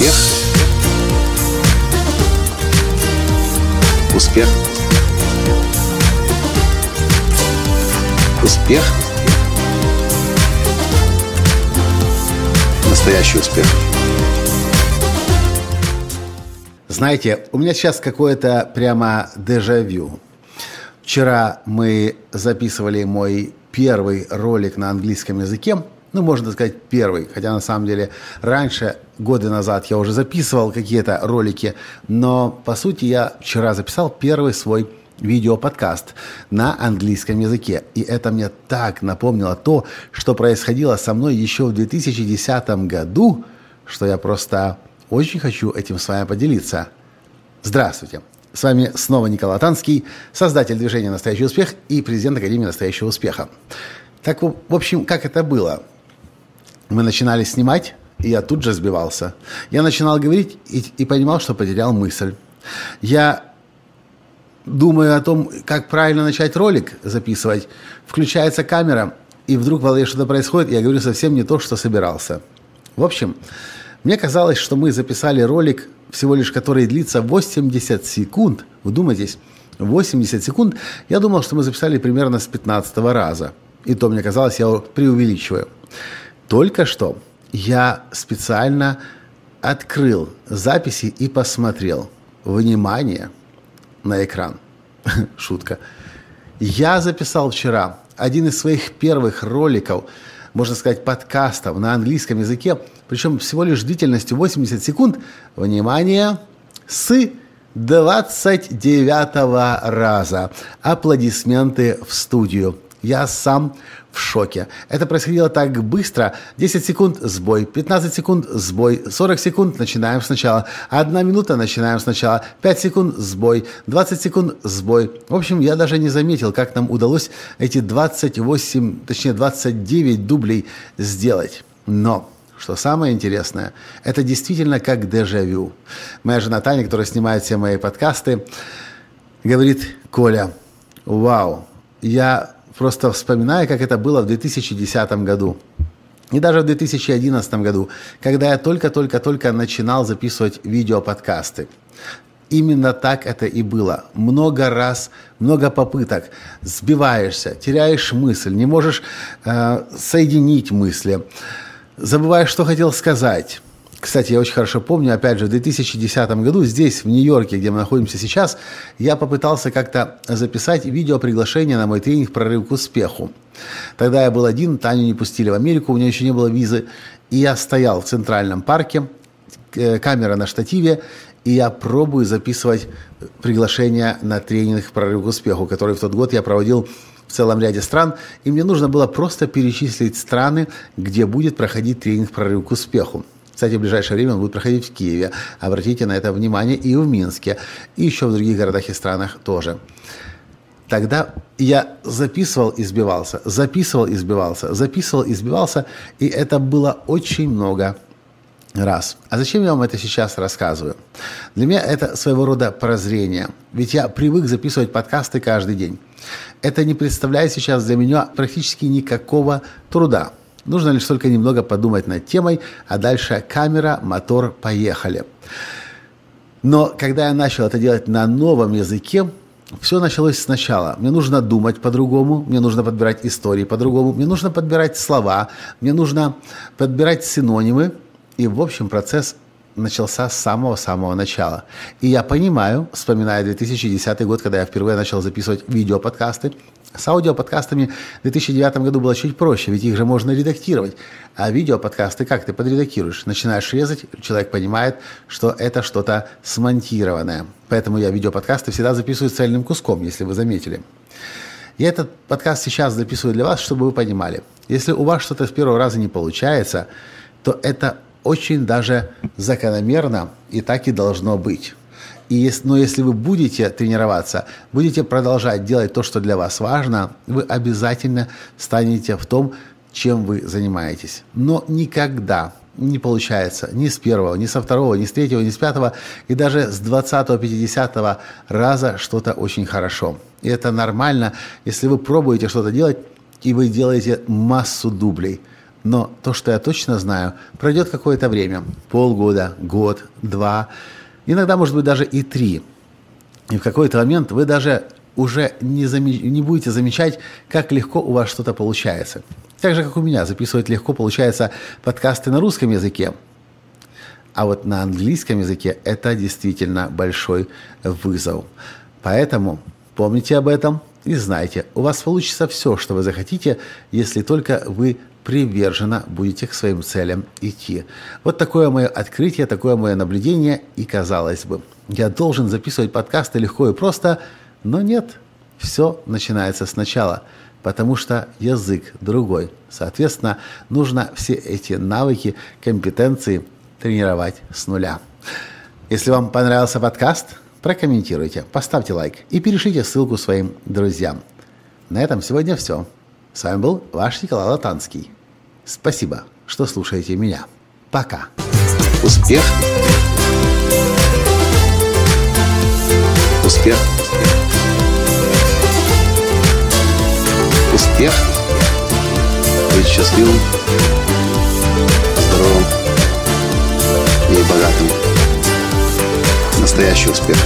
Успех. Успех. Успех. Настоящий успех. Знаете, у меня сейчас какое-то прямо дежавю. Вчера мы записывали мой первый ролик на английском языке, ну, можно сказать, первый, хотя на самом деле раньше, годы назад, я уже записывал какие-то ролики, но, по сути, я вчера записал первый свой видеоподкаст на английском языке. И это мне так напомнило то, что происходило со мной еще в 2010 году, что я просто очень хочу этим с вами поделиться. Здравствуйте! С вами снова Николай Танский, создатель движения «Настоящий успех» и президент Академии «Настоящего успеха». Так, в общем, как это было? Мы начинали снимать, и я тут же сбивался. Я начинал говорить и, и понимал, что потерял мысль. Я думаю о том, как правильно начать ролик записывать. Включается камера, и вдруг в голове что-то происходит, и я говорю совсем не то, что собирался. В общем, мне казалось, что мы записали ролик, всего лишь который длится 80 секунд. Вдумайтесь, 80 секунд. Я думал, что мы записали примерно с 15 раза. И то мне казалось, я преувеличиваю. Только что я специально открыл записи и посмотрел. Внимание на экран. Шутка. Я записал вчера один из своих первых роликов, можно сказать, подкастов на английском языке, причем всего лишь длительностью 80 секунд. Внимание, с 29 раза. Аплодисменты в студию. Я сам в шоке. Это происходило так быстро. 10 секунд – сбой, 15 секунд – сбой, 40 секунд – начинаем сначала, 1 минута – начинаем сначала, 5 секунд – сбой, 20 секунд – сбой. В общем, я даже не заметил, как нам удалось эти 28, точнее 29 дублей сделать. Но что самое интересное, это действительно как дежавю. Моя жена Таня, которая снимает все мои подкасты, говорит, Коля, вау, я просто вспоминая, как это было в 2010 году. И даже в 2011 году, когда я только-только-только начинал записывать видеоподкасты. Именно так это и было. Много раз, много попыток. Сбиваешься, теряешь мысль, не можешь э, соединить мысли. Забываешь, что хотел сказать. Кстати, я очень хорошо помню, опять же, в 2010 году здесь, в Нью-Йорке, где мы находимся сейчас, я попытался как-то записать видео приглашение на мой тренинг «Прорыв к успеху». Тогда я был один, Таню не пустили в Америку, у меня еще не было визы, и я стоял в Центральном парке, э, камера на штативе, и я пробую записывать приглашение на тренинг «Прорыв к успеху», который в тот год я проводил в целом ряде стран, и мне нужно было просто перечислить страны, где будет проходить тренинг «Прорыв к успеху». Кстати, в ближайшее время он будет проходить в Киеве. Обратите на это внимание и в Минске, и еще в других городах и странах тоже. Тогда я записывал и сбивался, записывал и сбивался, записывал и сбивался, и это было очень много раз. А зачем я вам это сейчас рассказываю? Для меня это своего рода прозрение. Ведь я привык записывать подкасты каждый день. Это не представляет сейчас для меня практически никакого труда. Нужно лишь только немного подумать над темой, а дальше камера, мотор, поехали. Но когда я начал это делать на новом языке, все началось сначала. Мне нужно думать по-другому, мне нужно подбирать истории по-другому, мне нужно подбирать слова, мне нужно подбирать синонимы. И, в общем, процесс начался с самого-самого начала. И я понимаю, вспоминая 2010 год, когда я впервые начал записывать видеоподкасты, с аудиоподкастами в 2009 году было чуть проще, ведь их же можно редактировать. А видеоподкасты как ты подредактируешь? Начинаешь резать, человек понимает, что это что-то смонтированное. Поэтому я видеоподкасты всегда записываю цельным куском, если вы заметили. Я этот подкаст сейчас записываю для вас, чтобы вы понимали. Если у вас что-то с первого раза не получается, то это очень даже закономерно и так и должно быть. И если, но если вы будете тренироваться, будете продолжать делать то, что для вас важно, вы обязательно станете в том, чем вы занимаетесь. Но никогда не получается ни с первого, ни со второго, ни с третьего, ни с пятого, и даже с двадцатого, пятидесятого раза что-то очень хорошо. И это нормально, если вы пробуете что-то делать, и вы делаете массу дублей. Но то, что я точно знаю, пройдет какое-то время. Полгода, год, два, иногда, может быть, даже и три. И в какой-то момент вы даже уже не, заме... не будете замечать, как легко у вас что-то получается. Так же, как у меня, записывать легко получается подкасты на русском языке. А вот на английском языке это действительно большой вызов. Поэтому помните об этом и знайте, у вас получится все, что вы захотите, если только вы приверженно будете к своим целям идти. Вот такое мое открытие, такое мое наблюдение. И казалось бы, я должен записывать подкасты легко и просто, но нет, все начинается сначала, потому что язык другой. Соответственно, нужно все эти навыки, компетенции тренировать с нуля. Если вам понравился подкаст, прокомментируйте, поставьте лайк и перешлите ссылку своим друзьям. На этом сегодня все. С вами был ваш Николай Латанский. Спасибо, что слушаете меня. Пока. Успех. Успех. Успех. Быть счастливым, здоровым и богатым. Настоящий успех.